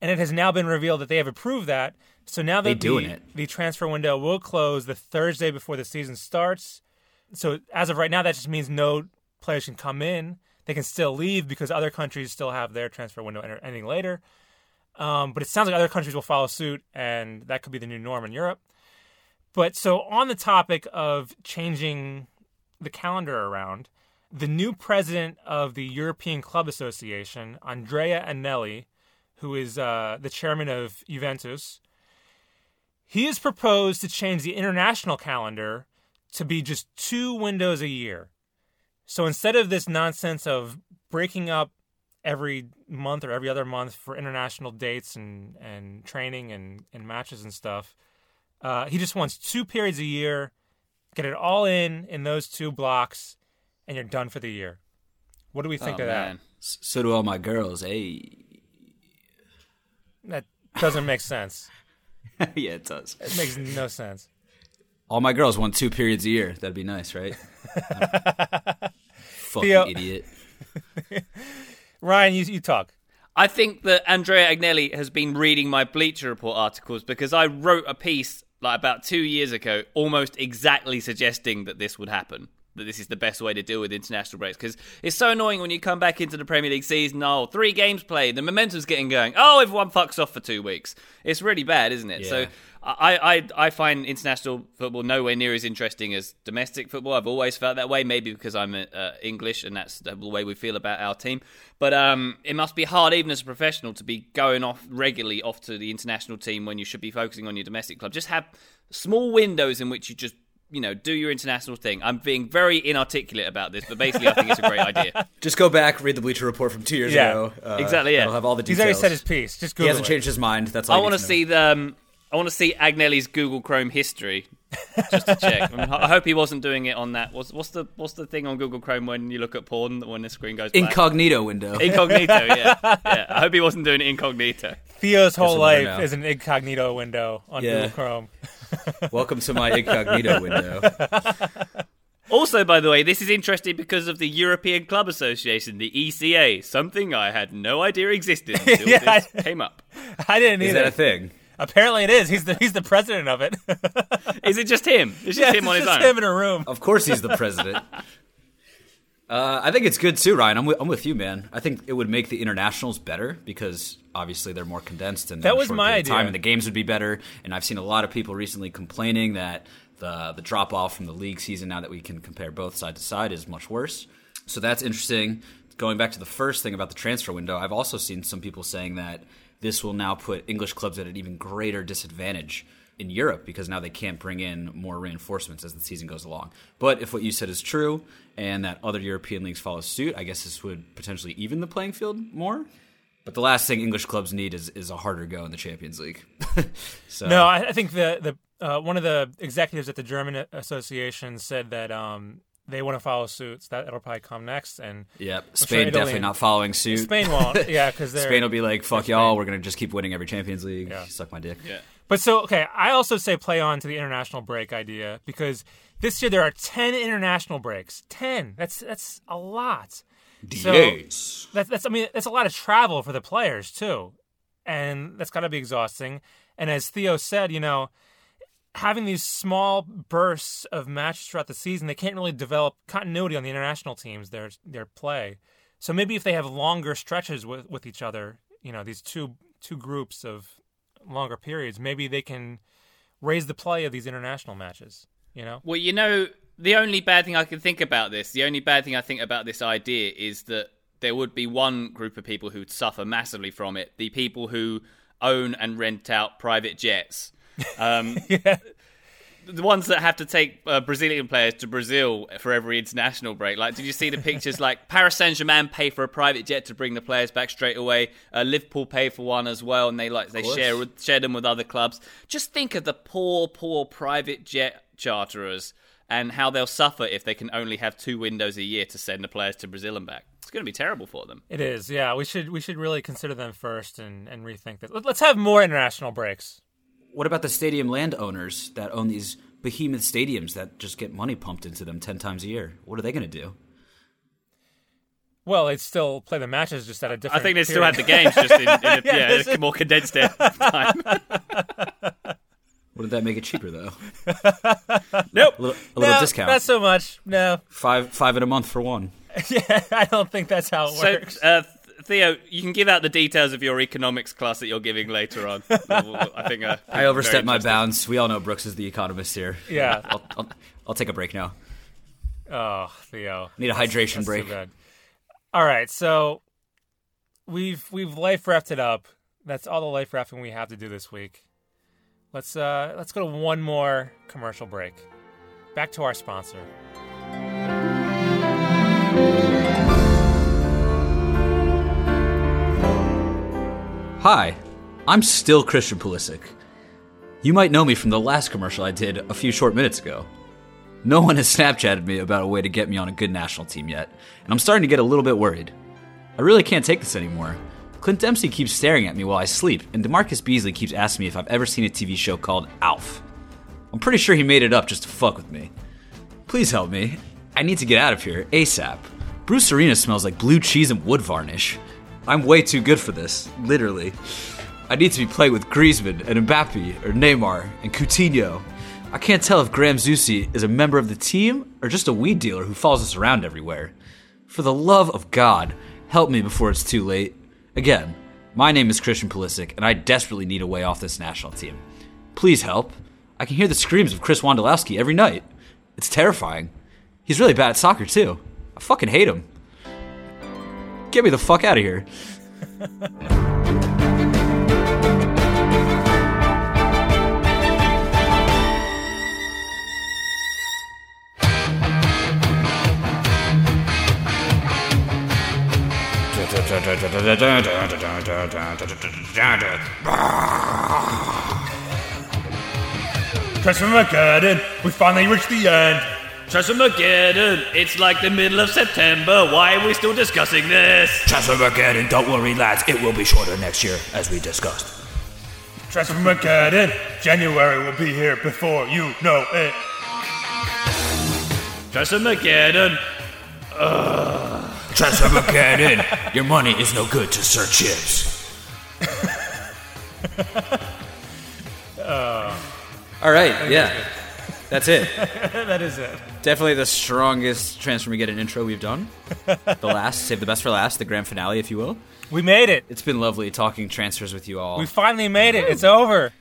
and it has now been revealed that they have approved that. So now
They
that
doing
the,
it.
the transfer window will close the Thursday before the season starts. So as of right now, that just means no players can come in. They can still leave because other countries still have their transfer window ending later. Um, but it sounds like other countries will follow suit, and that could be the new norm in Europe. But so, on the topic of changing the calendar around, the new president of the European Club Association, Andrea Agnelli, who is uh, the chairman of Juventus, he has proposed to change the international calendar to be just two windows a year. So instead of this nonsense of breaking up every month or every other month for international dates and, and training and, and matches and stuff, uh, he just wants two periods a year, get it all in in those two blocks, and you're done for the year. What do we think
Oh,
of
man.
S- So do all my girls. Hey,
that? That doesn't make sense.
yeah, it does.
It makes no sense.
All my girls want two periods a year. That'd be nice, right? Fucking
Theo-
idiot.
Ryan, you, you talk.
I think that Andrea Agnelli has been reading my Bleacher Report articles because I wrote a piece like about two years ago, almost exactly suggesting that this would happen. That this is the best way to deal with international breaks because it's so annoying when you come back into the Premier League season. Oh, three games played, the momentum's getting going. Oh, everyone fucks off for two weeks. It's really bad, isn't it? So I, I I find international football nowhere near as interesting as domestic football. I've always felt that way. Maybe because I'm uh, English and that's the way we feel about our team. But um, it must be hard, even as a professional, to be going off regularly off to the international team when you should be focusing on your domestic club. Just have small windows in which you just you know do your international thing. I'm being very inarticulate about this, but basically I think it's a great idea.
Just go back, read the Bleacher Report from two years
Yeah,
ago. Uh,
exactly, yeah.
It'll have all the details.
He's already said his piece. Just Google he
hasn't
it.
changed his mind. That's all
I want to see the. Um, I want to see Agnelli's Google Chrome history, just to check. I, mean, I hope he wasn't doing it on that. What's, what's the what's the thing on Google Chrome when you look at porn when the screen goes black?
incognito window.
incognito. Yeah, yeah. I hope he wasn't doing it incognito.
Theo's whole life is an incognito window on
Yeah.
Google Chrome.
Welcome to my incognito window.
Also, by the way, this is interesting because of the European Club Association, the ECA, something I had no idea existed until
Yeah,
this came up.
I didn't
Is
either.
that a thing?
Apparently, it is. He's the he's the president of it.
Is it just him? It's just
yeah,
him on
it's
his
just
own.
him in a room.
Of course, he's the president. Uh, I think it's good too, Ryan. I'm with, I'm with you, man. I think it would make the internationals better because obviously they're more condensed and
That was my
of time,
idea.
and the games would be better. And I've seen a lot of people recently complaining that the the drop off from the league season now that we can compare both side to side is much worse. So that's interesting. Going back to the first thing about the transfer window, I've also seen some people saying that this will now put English clubs at an even greater disadvantage in Europe because now they can't bring in more reinforcements as the season goes along. But if what you said is true and that other European leagues follow suit, I guess this would potentially even the playing field more. But the last thing English clubs need is, is a harder go in the Champions League. so
No, I, think the the uh, one of the executives at the German Association said that um, they want to follow suits. That it'll probably come next, and
Yep,
sure
Spain
Italy
definitely not following suit.
Spain won't. Yeah, because
Spain will be like, "Fuck y'all,
Spain.
we're gonna just keep winning every Champions League."
Yeah.
Suck my dick.
Yeah.
But so okay, I also say play on to the international break idea because this year there are ten international breaks. Ten. That's that's a lot. So-
Yes.
That's that's I mean that's a lot of travel for the players too, and that's got to be exhausting. And as Theo said, you know, having these small bursts of matches throughout the season, they can't really develop continuity on the international teams their their play. So maybe if they have longer stretches with, with each other, you know, these two two groups of longer periods, maybe they can raise the play of these international matches. You know,
Well, you know, the only bad thing I can think about this, the only bad thing I think about this idea is that there would be one group of people who'd suffer massively from it the people who own and rent out private jets. Um, The ones that have to take uh, Brazilian players to Brazil for every international break. Like, did you see the pictures? Like, Paris Saint Germain pay for a private jet to bring the players back straight away. Uh, Liverpool pay for one as well, and they like they share with, share them with other clubs. Just think of the poor, poor private jet charterers and how they'll suffer if they can only have two windows a year to send the players to Brazil and back. It's going to be terrible for them.
it is. Yeah, we should we should really consider them first and and rethink that. Let's have more international breaks.
What about the stadium landowners that own these behemoth stadiums that just get money pumped into them 10 times a year? What are they going to do?
Well, they'd still play the matches just at a different.
I think they still
period.
had the games just in, in a, yeah,
this
a more condensed time.
Wouldn't that make it cheaper, though?
nope.
A little, a little
no,
discount.
Not so much. No,
Five, five in a month for one.
yeah, I don't think that's how it
So,
works.
uh, Th- Theo, you can give out the details of your economics class that you're giving later on. I think uh,
I overstepped my bounds. We all know Brooks is the economist here.
Yeah.
I'll, I'll, I'll take a break now.
Oh, Theo.
Need a hydration
That's
break.
bad. All right, so we've we've life wrapped it up. That's all the life wrapping we have to do this week. Let's uh let's go to one more commercial break. Back to our sponsor.
Hi, I'm still Christian Pulisic. You might know me from the last commercial I did a few short minutes ago. No one has Snapchatted me about a way to get me on a good national team yet, and I'm starting to get a little bit worried. I really can't take this anymore. Clint Dempsey keeps staring at me while I sleep, and DaMarcus Beasley keeps asking me if I've ever seen a TV show called Alf. I'm pretty sure he made it up just to fuck with me. Please help me. I need to get out of here ASAP. Bruce Arena smells like blue cheese and wood varnish. I'm way too good for this, literally. I need to be playing with Griezmann and Mbappe or Neymar and Coutinho. I can't tell if Graham Zusi is a member of the team or just a weed dealer who follows us around everywhere. For the love of God, help me before it's too late. Again, my name is Christian Pulisic, and I desperately need a way off this national team. Please help. I can hear the screams of Chris Wondolowski every night. It's terrifying. He's really bad at soccer, too. I fucking hate him. Get me the fuck out of here.
Transformageddon, we finally reached the end.
Transformageddon, it's like the middle of September. Why are we still discussing this?
Transformageddon, don't worry, lads, it will be shorter next year, as we discussed.
Transformageddon, January will be here before you know it.
Transformageddon.
Transformageddon, your money is no good to Sir Chips.
All right, yeah. That's it.
that is it.
Definitely the strongest transfer we get an intro we've done. The last, save the best for last, the grand finale, if you will.
We made it.
It's been lovely talking transfers with you all.
We finally made it. It's over.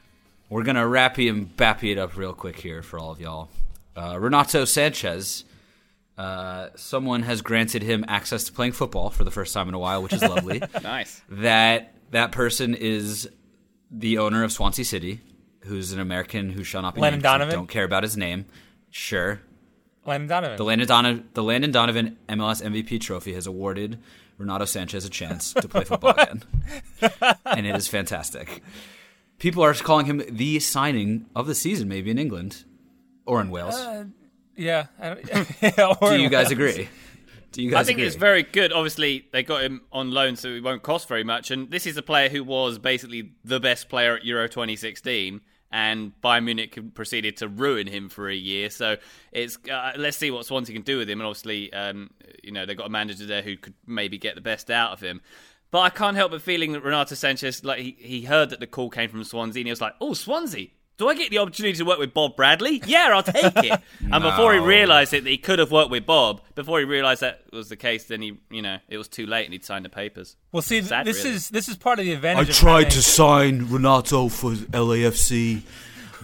We're gonna rappy and bappy it up real quick here for all of y'all. Uh, Renato Sanches, uh, someone has granted him access to playing football for the first time in a while, which is lovely.
Nice.
that that person is the owner of Swansea City, who's an American who shall not be
Landon
named.
Donovan?
Don't care about his name. Sure.
Landon Donovan.
The Landon, Donovan, the Landon Donovan MLS MVP trophy has awarded Renato Sanches a chance to play football again. and it is fantastic. People are calling him the signing of the season, maybe in England or in Wales.
Uh, yeah. I don't-
Do you guys agree? Do you guys
I think
agree?
it's very good. Obviously, they got him on loan, so it won't cost very much. And this is a player who was basically the best player at Euro 2016, and Bayern Munich proceeded to ruin him for a year. So it's uh, let's see what Swansea can do with him. And obviously, um, you know, they've got a manager there who could maybe get the best out of him. But I can't help but feeling that Renato Sanches, like he, he heard that the call came from Swansea, and he was like, "Oh, Swansea." Do I get the opportunity to work with Bob Bradley? Yeah, I'll take it. And before he realised it, that he could have worked with Bob. Before he realised that was the case, then he, you know, it was too late and he'd signed the papers.
Well, see,
Sad,
this
really.
is this is part of the
I
advantage. of
tried to sign Renato for LAFC,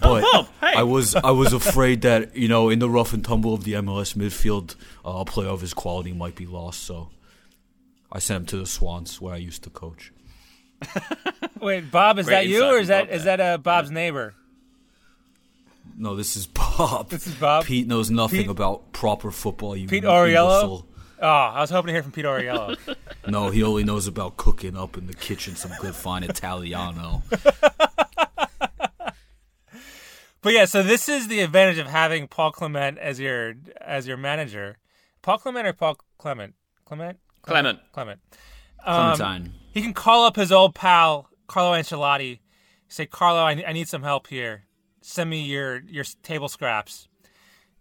but
Bob, hey.
I was I was afraid that you know in the rough and tumble of the MLS midfield, uh, a player of his quality might be lost. So I sent him to the Swans, where I used to coach.
Wait, Bob, is
Great
that you or is that
Bob
is
there.
that uh, Bob's neighbor?
No, this is Bob.
This is Bob.
Pete knows nothing
Pete-
about proper football. You
Pete
imbecile.
Oriello? Oh, I was hoping to hear from Pete Oriello.
No, he only knows about cooking up in the kitchen some good fine Italiano.
but yeah, so this is the advantage of having Paul Clement as your as your manager. Paul Clement or Paul Clement? Clement?
Clement.
Clement. Um,
Clementine.
he can call up his old pal Carlo Ancelotti. Say, Carlo, I, I need some help here. Send me your your table scraps.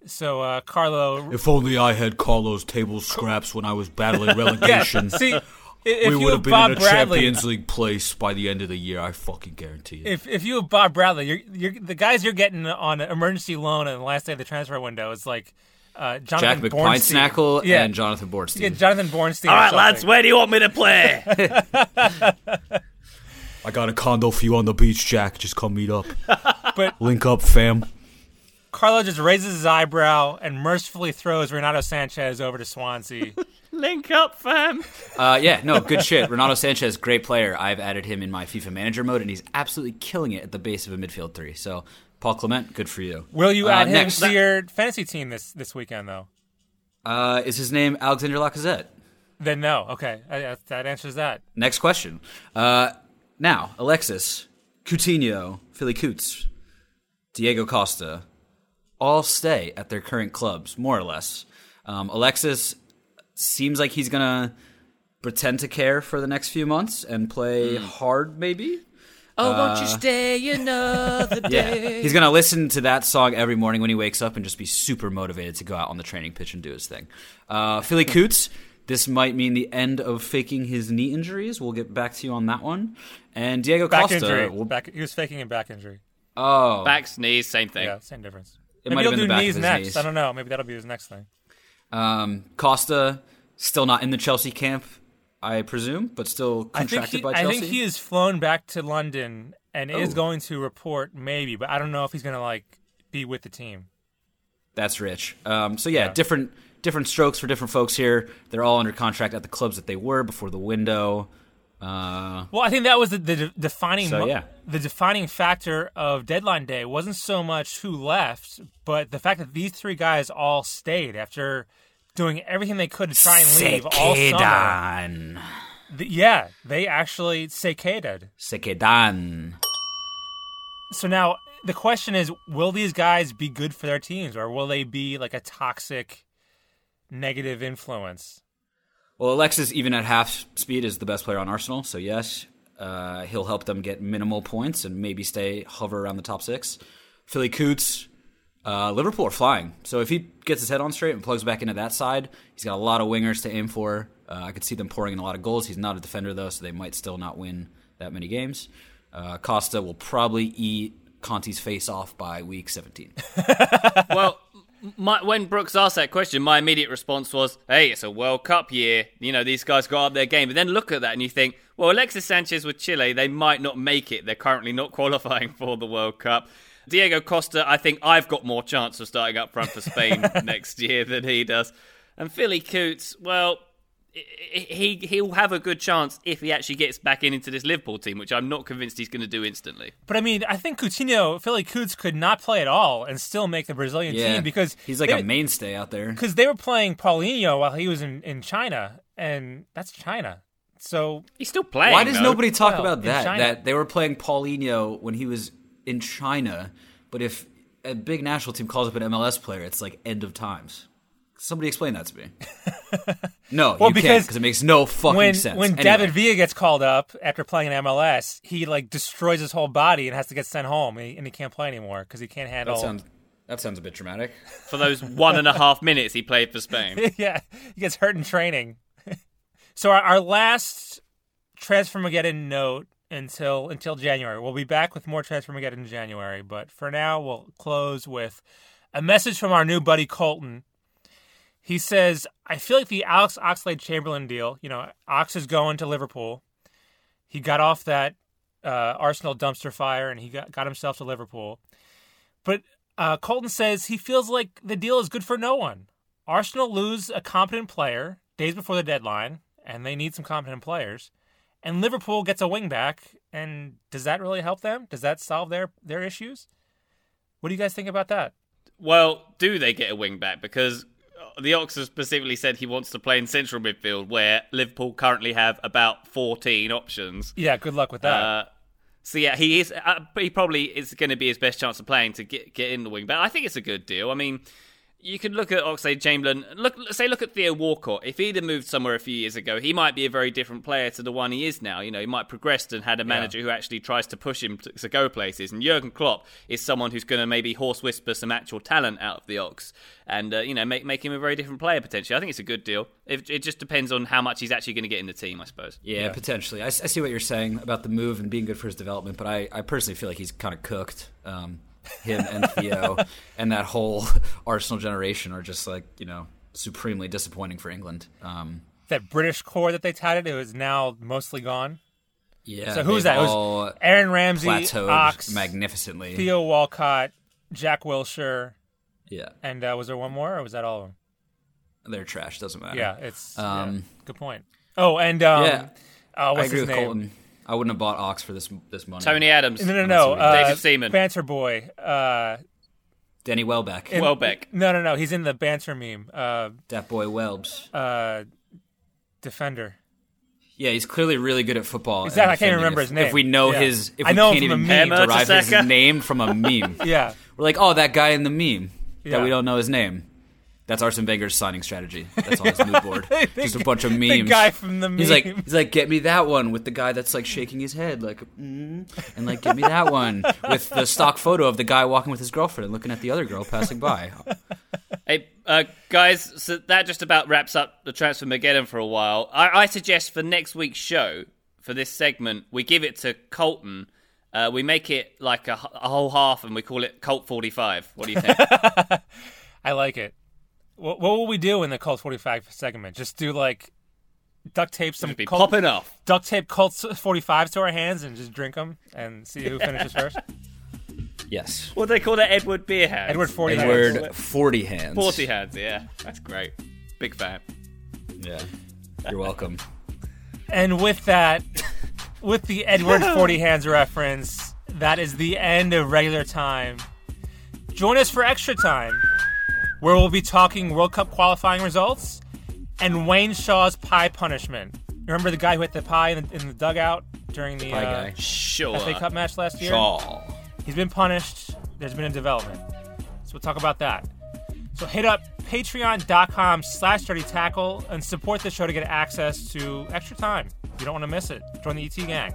So uh, Carlo,
If only I had Carlos table scraps when I was battling
yeah,
relegation.
see, if
we
you
would have
have
been
Bob
in a
Bradley,
Champions League place by the end of the year. I fucking guarantee it.
if if you have Bob Bradley, you're, you're the guys you're getting on an emergency loan on the last day of the transfer window is like uh,
Jack
Jonathan Bornstein.
McPintsnackle
yeah,
and Jonathan Bornstein.
you get Jonathan Bornstein.
All right, or
lads,
where do you want me to play?
I got a condo for you on the beach, Jack. Just come meet up.
But-
link up, fam.
Carlo just raises his eyebrow and mercifully throws Renato Sanches over to Swansea.
Link up, fam.
Uh, yeah, no, good shit. Renato Sanches, great player. I've added him in my FIFA manager mode, and he's absolutely killing it at the base of a midfield three. So, Paul Clement, good for you.
Will you
Uh,
add him
next.
to your fantasy team this this weekend though?
Uh, is his name Alexander Lacazette?
Then no. Okay, I, I- that answers that.
Next question. Uh, now, Alexis, Coutinho, Philly Coots, Diego Costa, all stay at their current clubs, more or less. Um, Alexis seems like he's gonna pretend to care for the next few months and play hard, maybe.
Oh, won't you stay another
Yeah,
day?
he's gonna listen to that song every morning when he wakes up and just be super motivated to go out on the training pitch and do his thing. Uh, Philly Coots, this might mean the end of faking his knee injuries. We'll get back to you on that one. And Diego
Back
Costa,
injury.
will-
Back, he was faking a back injury.
oh,
Backs, knees, same thing.
Yeah, same difference.
It
Maybe
might
he'll do
the back of
knees next.
knees.
I don't know. Maybe that'll be his next thing.
um, Costa still not in the Chelsea camp, I presume, but still contracted
he,
by Chelsea.
I think he is flown back to London and is
Oh.
going to report maybe, but I don't know if he's going to like be with the team.
That's rich. Um, so yeah,
Yeah.
different different strokes for different folks here. They're all under contract at the clubs that they were before the window. Uh,
Well, I think that was the, the de- defining
So, yeah.
the defining factor of deadline day wasn't so much who left, but the fact that these three guys all stayed after doing everything they could to try and leave all summer.
Sekedan.
Th- yeah, they actually sequeded.
Sekedan.
So now the question is, will these guys be good for their teams, or will they be like a toxic, negative influence?
Well, Alexis, even at half speed, is the best player on Arsenal. So yes, uh, he'll help them get minimal points and maybe stay hover around the top six. Philly Coots, uh, Liverpool are flying. So if he gets his head on straight and plugs back into that side, he's got a lot of wingers to aim for. Uh, I could see them pouring in a lot of goals. He's not a defender though, so they might still not win that many games. Uh, Costa will probably eat Conte's face off by week 17.
well, my, when Brooks asked that question, my immediate response was, "Hey, it's a World Cup year. You know, these guys got up their game." But then look at that, and you think, "Well, Alexis Sanchez with Chile, they might not make it. They're currently not qualifying for the World Cup." Diego Costa, I think I've got more chance of starting up front for Spain next year than he does. And Philly Coots, well, he he'll have a good chance if he actually gets back in into this Liverpool team, which I'm not convinced he's going to do instantly.
But I mean, I think Coutinho, Philly Coots could not play at all and still make the Brazilian
Yeah,
team because
he's like
they,
a mainstay out there.
because they were playing Paulinho while he was in, in China, and that's China. So
He's still playing.
Why does
though.
nobody talk
Well,
about that?
China.
That they were playing Paulinho when he was in China, but if a big national team calls up an MLS player, it's like end of times. Somebody explain that to me. no,
Well,
you can't
because
because it makes no fucking
when
sense.
when
Anyway,
David Villa gets called up after playing in MLS, he like destroys his whole body and has to get sent home, and he, and he can't play anymore because he can't handle.
that sounds that sounds a bit dramatic.
for those one and a half minutes he played for Spain?
yeah, he gets hurt in training. so our, our last transfer Mageddon note until until January. We'll be back with more transfer Transformageddon in January, but for now we'll close with a message from our new buddy Colton. He says, "I feel like the Alex Oxlade Chamberlain deal. You know, Ox is going to Liverpool. He got off that uh, Arsenal dumpster fire and he got got himself to Liverpool. But uh, Colton says he feels like the deal is good for no one. Arsenal lose a competent player days before the deadline, and they need some competent players. And Liverpool gets a wing back, and does that really help them? Does that solve their their issues? What do you guys think about that?
Well, do they get a wing back? Because the Ox has specifically said he wants to play in central midfield, where Liverpool currently have about 14 options.
Yeah, good luck with that.
Uh, so yeah, he is. Uh, he probably is going to be his best chance of playing to get get in the wing. But I think it's a good deal. I mean, you can look at Oxlade Chamberlain. Look, say, look at Theo Walcott. If he'd have moved somewhere a few years ago, he might be a very different player to the one he is now. You know, he might have progressed and had a manager who actually tries to push him to, to go places. And Jurgen Klopp is someone who's going to maybe horse whisper some actual talent out of the Ox, and uh, you know, make make him a very different player potentially. I think it's a good deal. It, it just depends on how much he's actually going to get in the team, I suppose.
Yeah, potentially. I see what you're saying about the move and being good for his development, but I, I personally feel like he's kind of cooked. Um, him and Theo and that whole Arsenal generation are just like you know supremely disappointing for England. Um,
that British core that they touted, it was now mostly gone.
yeah.
So who's that? It was Aaron Ramsey, Ox,
magnificently.
Theo Walcott, Jack Wilshere,
yeah,
and uh, was there one more, or was that all of them?
they're trash. Doesn't matter.
Yeah, it's
Um,
yeah, good point. Oh, and um,
yeah.
uh, what's
I agree
his
with
name?
Colton. I wouldn't have bought Ox for this this money.
Tony Adams.
No, no, no. Uh,
David Seaman.
Banter boy. Uh,
Danny Welbeck,
in-
Welbeck.
No, no, no. He's in the banter meme. Uh,
that boy Welbs.
uh, defender.
Yeah, he's clearly really good at football. and
Exactly, I can't
defending.
remember
If-
his name.
If we know
Yeah.
his, if
I
we
know him
can't even
meme.
derive his name from a meme,
Yeah.
we're like, oh, that guy in the meme
Yeah.
that we don't know his name. That's Arsene Wenger's signing strategy. That's on his mood board. Just a bunch of memes.
The guy from the meme.
He's like, he's like, get me that one with the guy that's like shaking his head, like, mm, and like, get me that one with the stock photo of the guy walking with his girlfriend and looking at the other girl passing by.
Hey, uh, guys, so that just about wraps up the Transfer Mageddon for a while. I, I suggest for next week's show, for this segment, we give it to Colton. Uh, we make it like a whole half and we call it Colt 45. What do you think?
I like it. What, what will we do in the Cult 45 segment? Just do like duct tape some
Just be
Colt,
popping off.
duct tape Colt 45s to our hands and just drink them and see who finishes first.
Yes,
What they call that? Edward Beer Hands.
Edward 40
Edward
hands.
forty hands.
40 Hands, yeah. That's great. Big fan.
Yeah, you're welcome.
And with that, with the Edward 40 hands reference, that is the end of regular time. Join us for extra time, where we'll be talking World Cup qualifying results and Wayne Shaw's pie punishment. Remember the guy who hit the pie in the, in the dugout during the
Pie
uh,
guy.
Sure.
FA Cup match last year?
Shaw.
He's been punished. There's been a development. So we'll talk about that. So hit up patreon.com slash dirty tackle and support the show to get access to extra time. You don't want to miss it. Join the ET gang.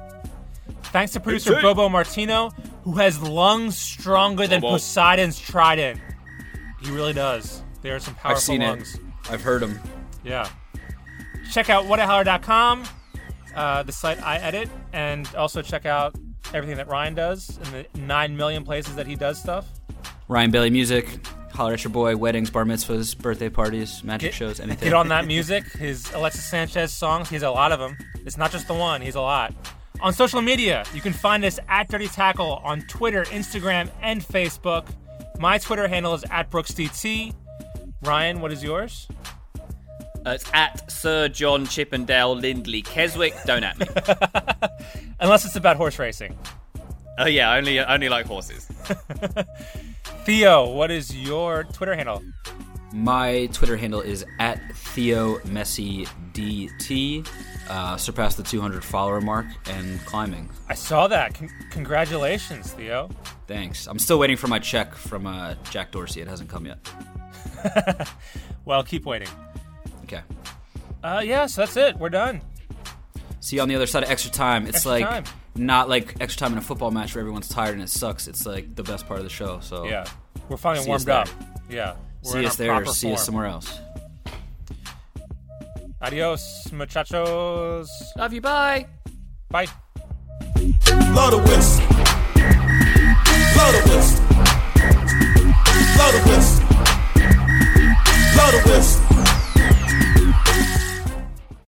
Thanks to producer Bobo Martino, who has lungs stronger than
Bobo.
Poseidon's trident. He really does. There are some powerful
I've seen
lungs.
it. I've heard him.
Yeah. Check out whataholler.com, uh, the site I edit, and also check out everything that Ryan does in the 9 million places that he does stuff.
Ryan Bailey Music. Holler at your boy. Weddings, bar mitzvahs, birthday parties, magic
Get-
shows, anything.
Get on that music. His Alexis Sanchez songs, he has a lot of them. It's not just the one, he's a lot. On social media, you can find us at Dirty Tackle on Twitter, Instagram, and Facebook. My Twitter handle is at BrooksDT. Ryan, what is yours?
Uh, it's at Sir John Chippendale Lindley Keswick. Don't at me.
Unless it's about horse racing.
Oh yeah, only only like horses.
Theo, what is your Twitter handle?
My Twitter handle is at Theo Messi DT. Uh, surpassed the 200 follower mark and climbing.
I saw that. Con- congratulations, Theo.
Thanks. I'm still waiting for my check from uh, Jack Dorsey. It hasn't come yet.
Well, keep waiting.
Okay.
Uh, yeah, so that's it. We're done.
See you on the other side of extra time. It's
Extra
like
time.
not like extra time in a football match where everyone's tired and it sucks. It's like the best part of the show. So
Yeah, we're finally warmed up. Yeah, we're
see us there or see
form.
us somewhere else.
Adios, muchachos.
Love you. Bye.
Bye. Blow the whistle. Blow the whistle. Blow the whistle.
Blow the whistle.